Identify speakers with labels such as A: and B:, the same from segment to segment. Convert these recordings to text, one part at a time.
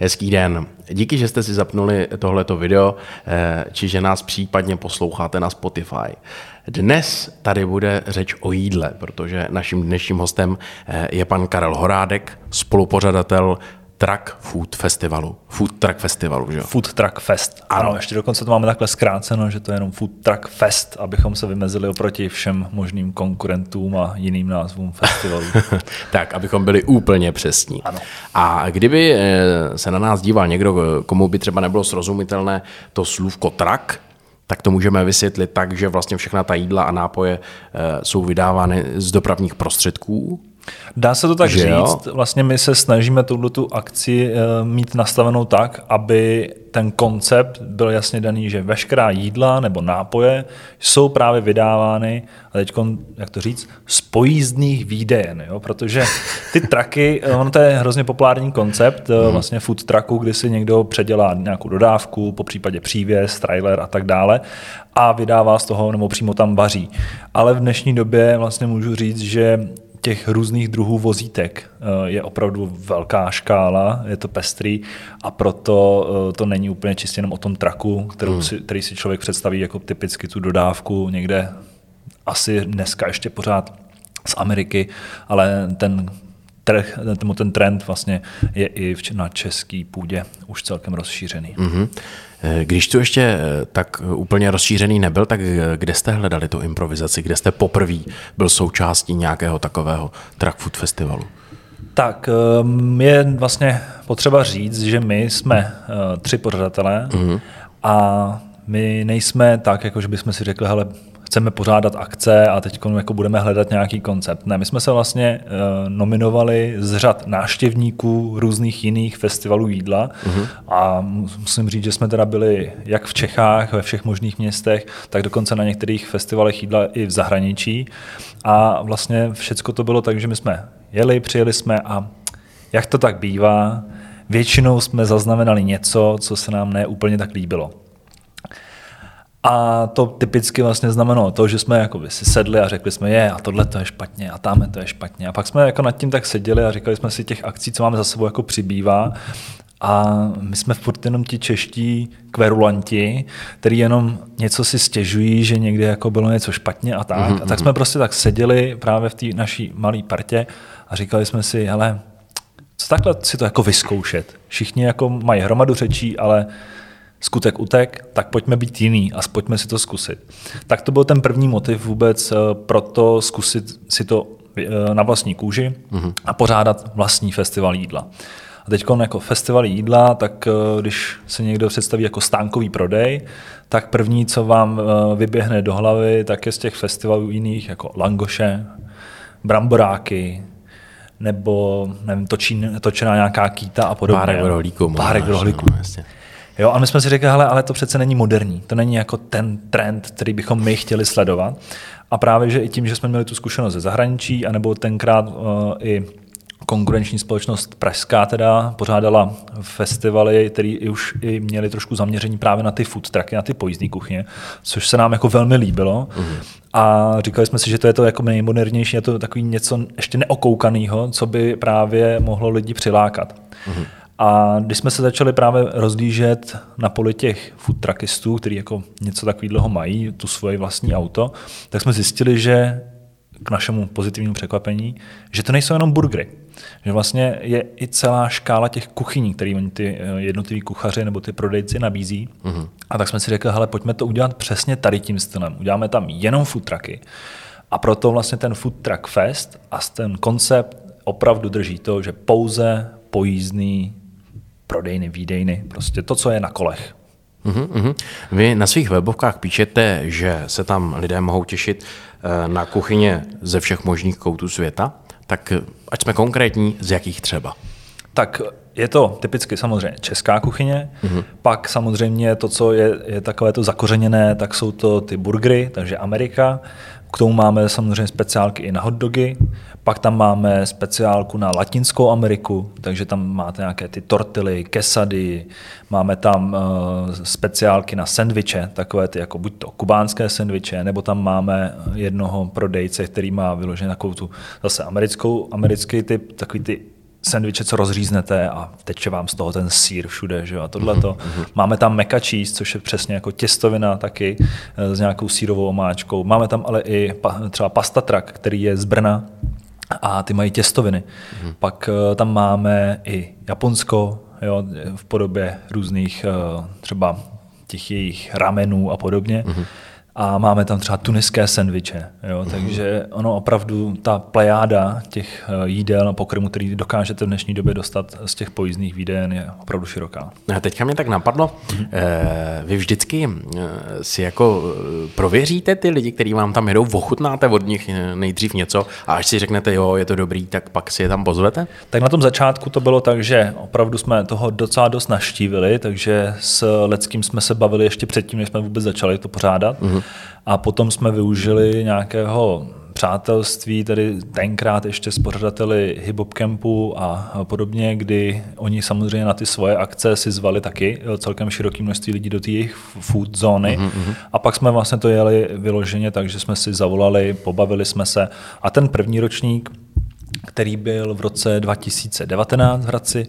A: Hezký den. Díky, že jste si zapnuli tohleto video, eh, či že nás případně posloucháte na Spotify. Dnes tady bude řeč o jídle, protože naším dnešním hostem eh, je pan Karel Horádek, spolupořadatel Truck Food Festivalu. Food Truck Festivalu, že jo?
B: Food Truck Fest. Ano. ano, ještě dokonce to máme takhle zkráceno, že to je jenom Food Truck Fest, abychom se vymezili oproti všem možným konkurentům a jiným názvům festivalů.
A: tak, abychom byli úplně přesní.
B: Ano.
A: A kdyby eh, se na nás díval někdo, komu by třeba nebylo srozumitelné to slůvko truck, tak to můžeme vysvětlit tak, že vlastně všechna ta jídla a nápoje eh, jsou vydávány z dopravních prostředků,
B: Dá se to tak že říct. Jo? Vlastně my se snažíme tu akci eh, mít nastavenou tak, aby ten koncept byl jasně daný, že veškerá jídla nebo nápoje jsou právě vydávány, a teď, jak to říct, z pojízdných výdejen, jo? protože ty traky, eh, ono to je hrozně populární koncept, mm. vlastně food trucku, kdy si někdo předělá nějakou dodávku, po případě přívěs, trailer a tak dále a vydává z toho nebo přímo tam vaří. Ale v dnešní době vlastně můžu říct, že těch různých druhů vozítek eh, je opravdu velká škála, je to pestrý a proto eh, to není úplně čistě jenom o tom traku, kterou hmm. si, který si člověk představí jako typicky tu dodávku někde asi dneska ještě pořád z Ameriky, ale ten trh, ten trend vlastně je i na české půdě už celkem rozšířený. Mm-hmm.
A: Když to ještě eh, tak úplně rozšířený nebyl, tak eh, kde jste hledali tu improvizaci? Kde jste poprvé byl součástí nějakého takového Truck Food Festivalu?
B: Tak ehm, je vlastně potřeba říct, že my jsme tři pořadatelé mm-hmm. a my nejsme tak, jako že bychom si řekli, hele, chceme pořádat akce a teď jako budeme hledat nějaký koncept. Ne, my jsme se vlastně uh, nominovali z řad náštěvníků různých jiných festivalů jídla uh-huh. a musím říct, že jsme teda byli jak v Čechách, ve všech možných městech, tak dokonce na některých festivalech jídla i v zahraničí. A vlastně všecko to bylo tak, že my jsme jeli, přijeli jsme a jak to tak bývá, většinou jsme zaznamenali něco, co se nám ne úplně tak líbilo. A to typicky vlastně znamenalo to, že jsme jako si sedli a řekli jsme, je, a tohle to je špatně, a tamhle to je špatně. A pak jsme jako nad tím tak seděli a říkali jsme si, těch akcí, co máme za sebou, jako přibývá. A my jsme furt jenom ti čeští kverulanti, který jenom něco si stěžují, že někdy jako bylo něco špatně a tak. Mm-hmm. A tak jsme prostě tak seděli právě v té naší malé partě a říkali jsme si, hele, co takhle si to jako vyzkoušet. Všichni jako mají hromadu řečí, ale skutek utek, tak pojďme být jiný a pojďme si to zkusit. Tak to byl ten první motiv vůbec eh, pro to zkusit si to eh, na vlastní kůži mm-hmm. a pořádat vlastní festival jídla. A teď jako festival jídla, tak eh, když se někdo představí jako stánkový prodej, tak první, co vám vyběhne do hlavy, tak je z těch festivalů jiných jako langoše, bramboráky, nebo nevím, točí, točená nějaká kýta a podobně.
A: Párek rohlíků.
B: Párek rohlíků. No, Jo, a my jsme si řekli, hele, ale to přece není moderní, to není jako ten trend, který bychom my chtěli sledovat. A právě, že i tím, že jsme měli tu zkušenost ze zahraničí, anebo tenkrát uh, i konkurenční společnost Pražská teda pořádala festivaly, které už i měly trošku zaměření právě na ty food trucky, na ty pojízdní kuchyně, což se nám jako velmi líbilo. Mm-hmm. A říkali jsme si, že to je to jako nejmodernější, je to takový něco ještě neokoukaného, co by právě mohlo lidi přilákat. Mm-hmm. A když jsme se začali právě rozlížet na poli těch food truckistů, kteří jako něco takového mají, tu svoje vlastní auto, tak jsme zjistili, že k našemu pozitivnímu překvapení, že to nejsou jenom burgery. Že vlastně je i celá škála těch kuchyní, které oni ty eh, jednotliví kuchaři nebo ty prodejci nabízí. Uh-huh. A tak jsme si řekli, hele, pojďme to udělat přesně tady tím stylem. Uděláme tam jenom food trucky. A proto vlastně ten Food Truck Fest a ten koncept opravdu drží to, že pouze pojízdný prodejny, výdejny, prostě to, co je na kolech.
A: Uhum, Vy na svých webovkách píšete, že se tam lidé mohou těšit eh, na kuchyně ze všech možných koutů světa, tak eh, ať jsme konkrétní, z jakých třeba?
B: Tak je to typicky samozřejmě česká kuchyně, mm-hmm. pak samozřejmě to, co je, je takové to zakořeněné, tak jsou to ty burgery, takže Amerika, K tomu máme samozřejmě speciálky i na hotdogy, pak tam máme speciálku na Latinskou Ameriku, takže tam máte nějaké ty tortily, kesady, máme tam uh, speciálky na sendviče, takové ty jako buď to kubánské sendviče, nebo tam máme jednoho prodejce, který má vyloženě takovou tu zase americkou, americký typ, takový ty sendviče, co rozříznete a teče vám z toho ten sír všude, že jo, a tohleto. Mm-hmm. Máme tam mac cheese, což je přesně jako těstovina taky eh, s nějakou sírovou omáčkou. Máme tam ale i třeba pasta truck, který je z Brna, a ty mají těstoviny. Mm-hmm. Pak uh, tam máme i Japonsko, jo, v podobě různých uh, třeba těch jejich ramenů a podobně. Mm-hmm a máme tam třeba tuniské sendviče. Jo? Mm. Takže ono opravdu, ta plejáda těch eh, jídel a pokrmů, který dokážete v dnešní době dostat z těch pojízdných výden, je opravdu široká.
A: A teďka mě tak napadlo, mm. vy vždycky eh, si jako prověříte ty lidi, kteří vám tam jedou, ochutnáte od nich nejdřív něco a až si řeknete, jo, je to dobrý, tak pak si je tam pozvete?
B: Tak na tom začátku to bylo tak, že opravdu jsme toho docela dost naštívili, takže s Leckým jsme se bavili ještě předtím, než jsme vůbec začali to pořádat. Mm. A potom jsme využili nějakého přátelství, tedy tenkrát ještě s pořadateli Hip Campu a podobně, kdy oni samozřejmě na ty svoje akce si zvali taky celkem široký množství lidí do té jejich food zóny. Mm-hmm. A pak jsme vlastně to jeli vyloženě, takže jsme si zavolali, pobavili jsme se. A ten první ročník, který byl v roce 2019 v Hradci,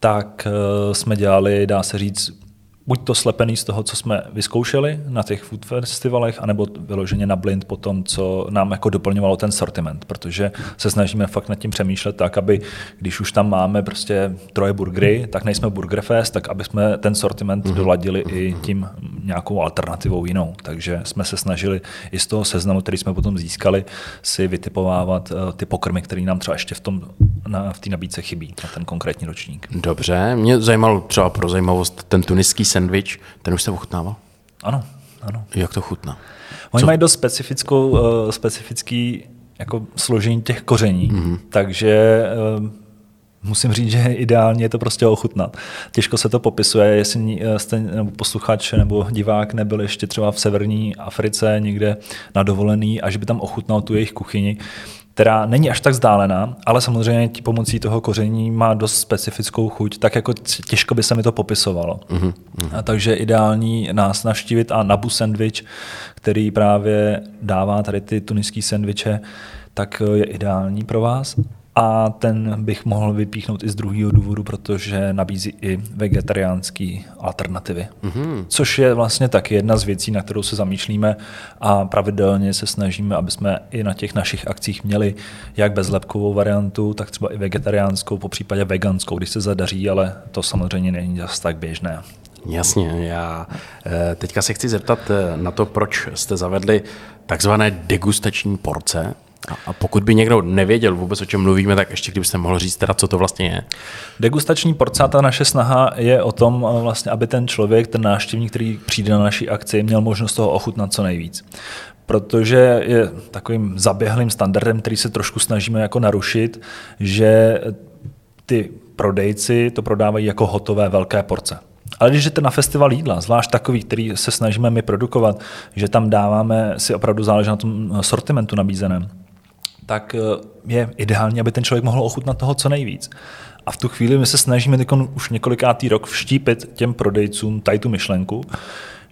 B: tak eh, jsme dělali, dá se říct, buď to slepený z toho, co jsme vyzkoušeli na těch food festivalech, anebo vyloženě na blind po tom, co nám jako doplňovalo ten sortiment, protože se snažíme fakt nad tím přemýšlet tak, aby když už tam máme prostě troje burgery, tak nejsme Burger Fest, tak aby jsme ten sortiment mm-hmm. doladili i tím nějakou alternativou jinou. Takže jsme se snažili i z toho seznamu, který jsme potom získali, si vytipovávat eh, ty pokrmy, které nám třeba ještě v tom na, v té nabídce chybí na ten konkrétní ročník.
A: Dobře, mě zajímal třeba pro zajímavost ten tuniský sendvič, ten už se ochutnával?
B: Ano, ano.
A: Jak to chutná?
B: Oni Co? mají dost specifickou, uh, specifický jako složení těch koření, mm-hmm. takže uh, musím říct, že ideálně je to prostě ochutnat. Těžko se to popisuje, jestli eh, jste nebo posluchač nebo divák nebyl ještě třeba v severní Africe někde na dovolený a že by tam ochutnal tu jejich kuchyni, která není až tak vzdálená, ale samozřejmě pomocí toho koření má dost specifickou chuť, tak jako těžko by se mi to popisovalo. Mm-hmm. A takže ideální nás navštívit a Nabu sandwich, který právě dává tady ty tuniský sandviče, tak je ideální pro vás. A ten bych mohl vypíchnout i z druhého důvodu, protože nabízí i vegetariánské alternativy. Mm-hmm. Což je vlastně taky jedna z věcí, na kterou se zamýšlíme a pravidelně se snažíme, aby jsme i na těch našich akcích měli jak bezlepkovou variantu, tak třeba i vegetariánskou, po případě veganskou, když se zadaří, ale to samozřejmě není zase tak běžné.
A: Jasně, já eh, teďka se chci zeptat eh, na to, proč jste zavedli takzvané degustační porce. A pokud by někdo nevěděl vůbec, o čem mluvíme, tak ještě kdybyste mohl říct teda, co to vlastně je.
B: Degustační porca, ta naše snaha je o tom, eh, vlastně, aby ten člověk, ten návštěvník, který přijde na naší akci, měl možnost toho ochutnat co nejvíc protože je takovým zaběhlým standardem, který se trošku snažíme jako narušit, že ty prodejci to prodávají jako hotové velké porce. Ale když jdete na festival jídla, zvlášť takový, který se snažíme my produkovat, že tam dáváme, si opravdu záleží na tom sortimentu nabízeném, tak eh, je ideální, aby ten člověk mohl ochutnat toho co nejvíc. A v tu chvíli my se snažíme už několikátý rok vštípit těm prodejcům tady tu myšlenku,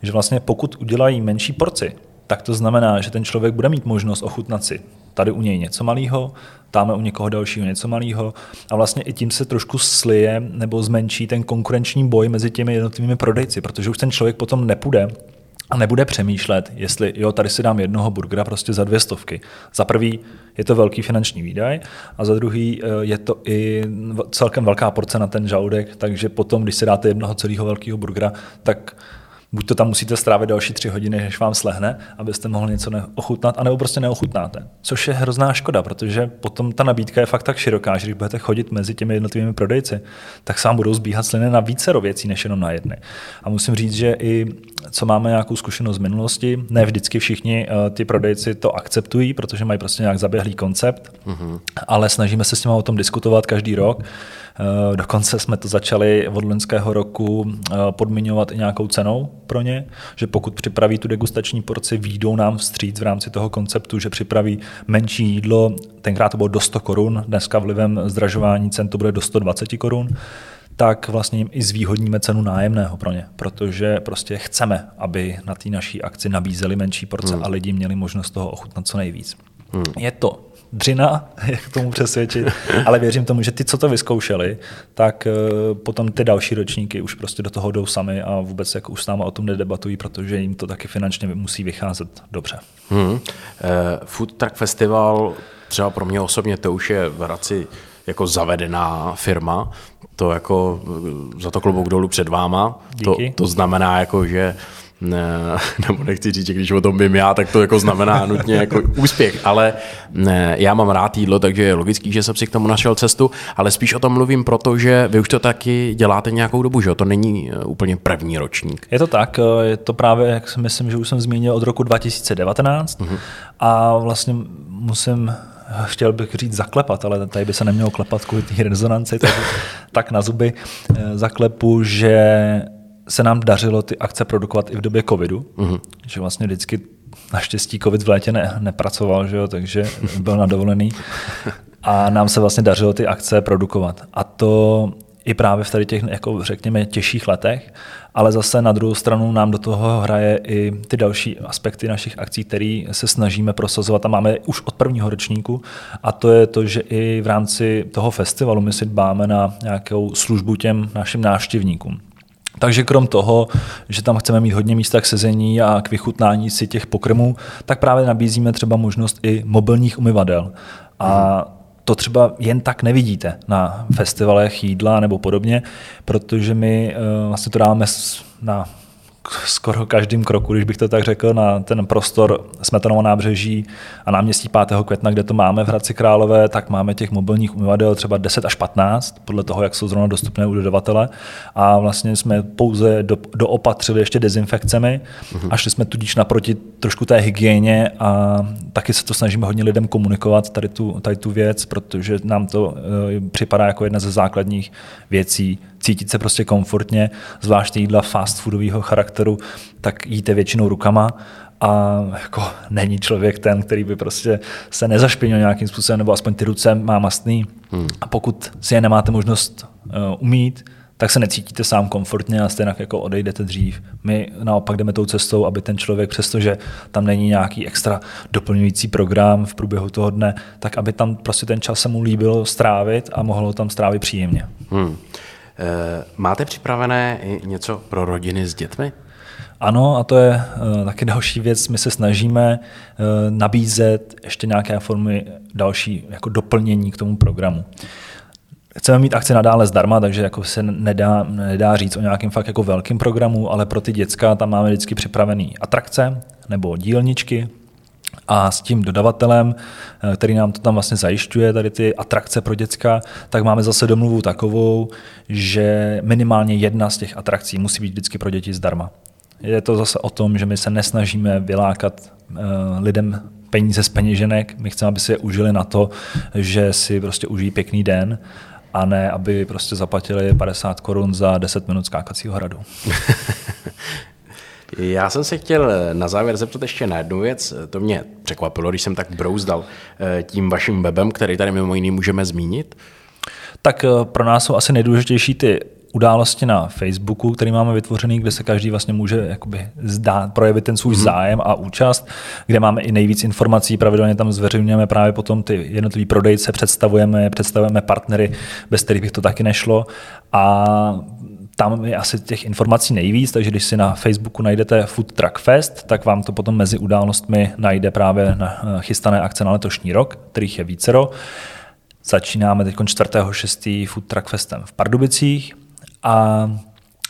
B: že vlastně pokud udělají menší porci, tak to znamená, že ten člověk bude mít možnost ochutnat si tady u něj něco malého, tamhle u někoho dalšího něco malého a vlastně i tím se trošku slije nebo zmenší ten konkurenční boj mezi těmi jednotlivými prodejci, protože už ten člověk potom nepůjde a nebude přemýšlet, jestli jo, tady si dám jednoho burgera prostě za dvě stovky. Za prvý je to velký finanční výdaj a za druhý eh, je to i celkem velká porce na ten žaludek, takže potom, když si dáte jednoho celého velkého burgera, tak buď to tam musíte strávit další tři hodiny, než vám slehne, abyste mohli něco ochutnat, anebo prostě neochutnáte. Což je hrozná škoda, protože potom ta nabídka je fakt tak široká, že když budete chodit mezi těmi jednotlivými prodejci, tak se vám budou zbíhat sliny na více věcí, než jenom na jedny. A musím říct, že i co máme nějakou zkušenost z minulosti, ne vždycky všichni uh, ty prodejci to akceptují, protože mají prostě nějak zaběhlý koncept, mm-hmm. ale snažíme se s nimi o tom diskutovat každý rok Eh, dokonce jsme to začali od loňského roku eh, podmiňovat i nějakou cenou pro ně, že pokud připraví tu degustační porci, výjdou nám vstříc v rámci toho konceptu, že připraví menší jídlo, tenkrát to bylo do 100 korun, dneska vlivem zdražování cen to bude do 120 korun, tak vlastně jim i zvýhodníme cenu nájemného pro ně, protože prostě chceme, aby na té naší akci nabízeli menší porce hmm. a lidi měli možnost toho ochutnat co nejvíc. Hmm. Je to dřina, jak tomu přesvědčit, ale věřím tomu, že ty, co to vyzkoušeli, tak eh, potom ty další ročníky už prostě do toho jdou sami a vůbec jako už s náma o tom nedebatují, protože jim to taky finančně musí vycházet dobře. Hmm. Uh,
A: Food Truck Festival třeba pro mě osobně to už je v Hradci jako zavedená firma, to jako eh, za to klobouk dolů před váma. To, to znamená jako, že ne, nebo nechci říct, že když o tom vím já, tak to jako znamená nutně jako úspěch, ale ne, já mám rád jídlo, takže je logický, že jsem si k tomu našel cestu, ale spíš o tom mluvím, protože vy už to taky děláte nějakou dobu, že to není eh, úplně první ročník.
B: Je to tak, eh, je to právě, jak si myslím, že už jsem zmínil, od roku 2019 uh-huh. Mhm. a vlastně musím chtěl bych říct zaklepat, ale tady by se nemělo klepat kvůli té rezonanci, tak, tak na zuby eh, zaklepu, že se nám dařilo ty akce produkovat i v době covidu, mm-hmm. že vlastně vždycky naštěstí covid v létě ne, nepracoval, že jo, takže byl na dovolený a nám se vlastně dařilo ty akce produkovat. A to i právě v tady těch, jako řekněme, těžších letech, ale zase na druhou stranu nám do toho hraje i ty další aspekty našich akcí, které se snažíme prosazovat a máme už od prvního ročníku a to je to, že i v rámci toho festivalu my si dbáme na nějakou službu těm našim návštěvníkům. Takže krom toho, že tam chceme mít hodně místa k sezení a k vychutnání si těch pokrmů, tak právě nabízíme třeba možnost i mobilních umyvadel. A to třeba jen tak nevidíte na festivalech jídla nebo podobně, protože my uh, vlastně to dáme na skoro každým kroku, když bych to tak řekl, na ten prostor Smetanovo nábřeží a náměstí 5. května, kde to máme v Hradci Králové, tak máme těch mobilních umyvadel třeba 10 až 15, podle toho, jak jsou zrovna dostupné u dodavatele. A vlastně jsme pouze do, doopatřili ještě dezinfekcemi uh-huh. a šli jsme tudíž naproti trošku té hygieně a taky se to snažíme hodně lidem komunikovat, tady tu, tady tu věc, protože nám to uh, připadá jako jedna ze základních věcí, cítit se prostě komfortně, zvláště jídla fast foodového charakteru, tak jíte většinou rukama a jako není člověk ten, který by prostě se nezašpinil nějakým způsobem, nebo aspoň ty ruce má mastný. Hmm. A pokud si je nemáte možnost uh, umít, tak se necítíte sám komfortně a stejně jako odejdete dřív. My naopak jdeme tou cestou, aby ten člověk, přestože tam není nějaký extra doplňující program v průběhu toho dne, tak aby tam prostě ten čas se mu líbilo strávit a mohlo tam strávit příjemně. Hmm.
A: Eh, máte připravené i něco pro rodiny s dětmi?
B: Ano, a to je uh, taky další věc. My se snažíme uh, nabízet ještě nějaké formy další jako doplnění k tomu programu. Chceme mít akci nadále zdarma, takže jako se nedá, nedá říct o nějakém fakt jako velkém programu, ale pro ty děcka tam máme vždycky připravené atrakce nebo dílničky, a s tím dodavatelem, eh, který nám to tam vlastně zajišťuje, tady ty atrakce pro děcka, tak máme zase domluvu takovou, že minimálně jedna z těch atrakcí musí být vždycky pro děti zdarma. Je to zase o tom, že my se nesnažíme vylákat uh, lidem peníze z peněženek, my chceme, aby si je užili na to, že si prostě užijí pěkný den a ne, aby prostě zaplatili 50 korun za 10 minut skákacího hradu.
A: Já jsem se chtěl na závěr zeptat ještě na jednu věc. To mě překvapilo, když jsem tak brouzdal eh, tím vaším webem, který tady mimo jiný můžeme zmínit.
B: Tak eh, pro nás jsou asi nejdůležitější ty události na Facebooku, který máme vytvořený, kde se každý vlastně může jakoby zdá, projevit ten svůj mm-hmm. zájem a účast, kde máme i nejvíc informací, pravidelně tam zveřejňujeme právě potom ty jednotlivý prodejce, představujeme, představujeme partnery, bez kterých bych to taky nešlo a tam je asi těch informací nejvíc, takže když si na Facebooku najdete Food Truck Fest, tak vám to potom mezi událostmi najde právě na eh, chystané akce na letošní rok, kterých je vícero. Začínáme teď 4.6. Food Truck Festem v Pardubicích a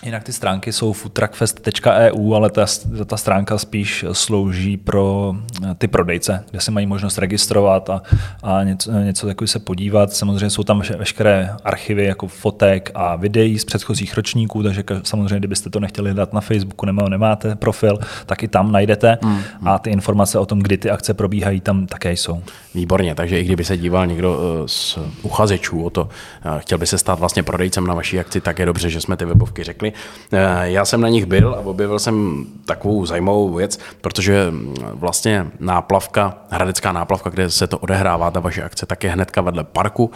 B: Jinak ty stránky jsou foodtruckfest.eu, ale ta, ta stránka spíš slouží pro eh, ty prodejce, kde si mají možnost registrovat a, a něco, něco takového se podívat. Samozřejmě jsou tam veškeré archivy jako fotek a videí z předchozích ročníků, takže samozřejmě, kdybyste to nechtěli dát na Facebooku nebo nemáte profil, tak i tam najdete mm, mm. a ty informace o tom, kdy ty akce probíhají, tam také jsou.
A: Výborně, takže i kdyby se díval někdo eh, z uchazečů o to, eh, chtěl by se stát vlastně prodejcem na vaší akci, tak je dobře, že jsme ty webovky řekli. Eh, já jsem na nich byl a objevil jsem takovou zajímavou věc, protože mm, vlastně náplavka, hradecká náplavka, kde se to odehrává, ta vaše akce, tak je hnedka vedle parku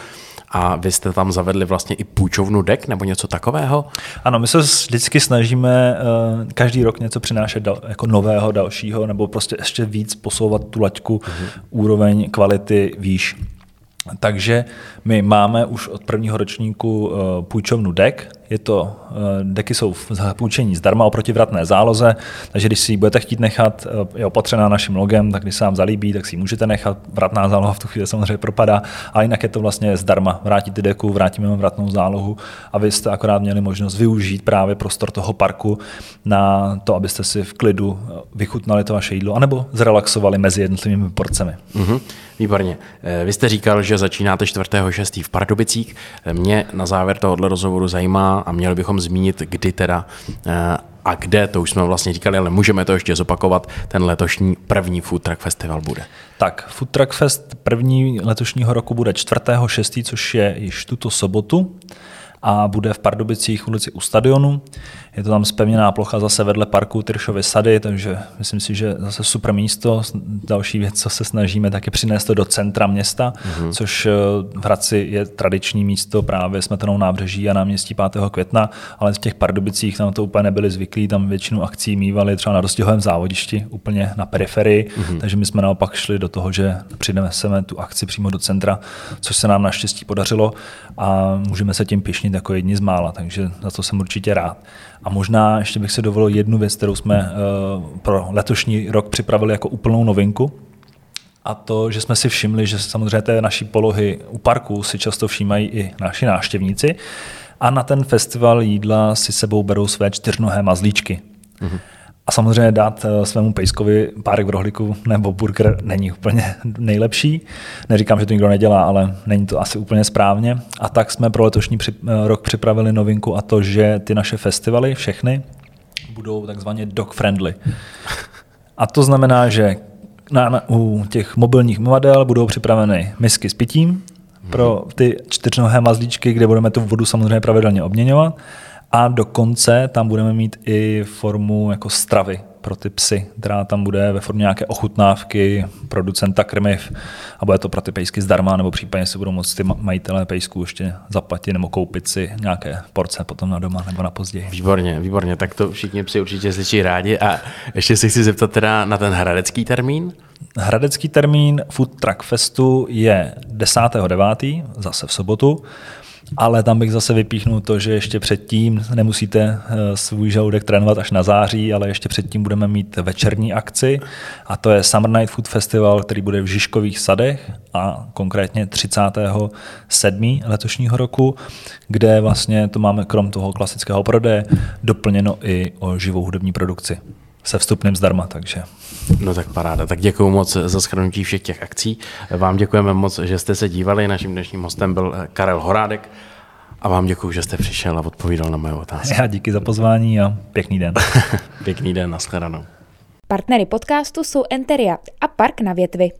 A: a vy jste tam zavedli vlastně i půjčovnu dek nebo něco takového?
B: Ano, my se vždycky snažíme uh, každý rok něco přinášet dal, jako nového, dalšího, nebo prostě ještě víc posouvat tu laťku, uh-huh. úroveň kvality výš. Takže my máme už od prvního ročníku uh, půjčovnu dek, je to, eh, deky jsou v půjčení zdarma oproti vratné záloze, takže když si ji budete chtít nechat, eh, je opatřená naším logem, tak když se vám zalíbí, tak si ji můžete nechat. Vratná záloha v tu chvíli samozřejmě propadá, a jinak je to vlastně zdarma. Vrátíte deku, vrátíme vám vratnou zálohu a vy jste akorát měli možnost využít právě prostor toho parku na to, abyste si v klidu eh, vychutnali to vaše jídlo, anebo zrelaxovali mezi jednotlivými porcemi.
A: Mm-hmm. Výborně. Vy jste říkal, že začínáte 4.6. v Pardubicích. Mě na závěr tohohle rozhovoru zajímá, a měli bychom zmínit, kdy teda eh, a kde, to už jsme vlastně říkali, ale můžeme to ještě zopakovat, ten letošní první Food Truck Festival bude.
B: Tak, Food Truck Fest první letošního roku bude 4.6., což je již tuto sobotu a bude v Pardubicích ulici u stadionu. Je to tam spevněná plocha zase vedle parku Tyršovy sady, takže myslím si, že zase super místo. Další věc, co se snažíme, tak je přinést to do centra města, mm-hmm. což eh, v Hradci je tradiční místo právě Smetanou nábřeží a náměstí 5. května, ale v těch Pardubicích tam to úplně nebyli zvyklí, tam většinu akcí mývali třeba na rozdílovém závodišti, úplně na periferii, mm-hmm. takže my jsme naopak šli do toho, že přineseme tu akci přímo do centra, což se nám naštěstí podařilo a můžeme se tím pišnit jako jedni z mála, takže za to jsem určitě rád. A možná ještě bych si dovolil jednu věc, kterou jsme uh, pro letošní rok připravili jako úplnou novinku. A to, že jsme si všimli, že samozřejmě té naší polohy u parku si často všímají i naši návštěvníci. A na ten festival jídla si sebou berou své čtyřnohé mazlíčky. Mm-hmm. A samozřejmě dát eh, svému pejskovi párek v rohlíku nebo burger není úplně nejlepší. Neříkám, že to nikdo nedělá, ale není to asi úplně správně. A tak jsme pro letošní eh, rok připravili novinku a to, že ty naše festivaly, všechny, budou takzvaně dog friendly. A to znamená, že na, na, u těch mobilních model budou připraveny misky s pitím pro ty čtyřnohé mazlíčky, kde budeme tu vodu samozřejmě pravidelně obměňovat a dokonce tam budeme mít i formu jako stravy pro ty psy, která tam bude ve formě nějaké ochutnávky producenta krmiv a bude to pro ty pejsky zdarma, nebo případně si budou moct ty majitelé pejsků ještě zaplatit nebo koupit si nějaké porce potom na doma nebo na později.
A: Výborně, výborně, tak to všichni psi určitě slyší rádi. A ještě se chci zeptat teda na ten hradecký termín.
B: Hradecký termín Food Truck Festu je 10.9., zase v sobotu. Ale tam bych zase vypíchnul to, že ještě předtím nemusíte eh, svůj žaludek trénovat až na září, ale ještě předtím budeme mít večerní akci a to je Summer Night Food Festival, který bude v Žižkových sadech a konkrétně 37. letošního roku, kde vlastně to máme krom toho klasického prodeje doplněno i o živou hudební produkci se vstupným zdarma, takže.
A: No tak paráda. Tak děkuji moc za schrnutí všech těch akcí. Vám děkujeme moc, že jste se dívali. Naším dnešním hostem byl Karel Horádek. A vám děkuji, že jste přišel a odpovídal na moje otázky.
B: Já díky za pozvání a pěkný den.
A: pěkný den, nashledanou.
C: Partnery podcastu jsou Enteria a Park na větvi.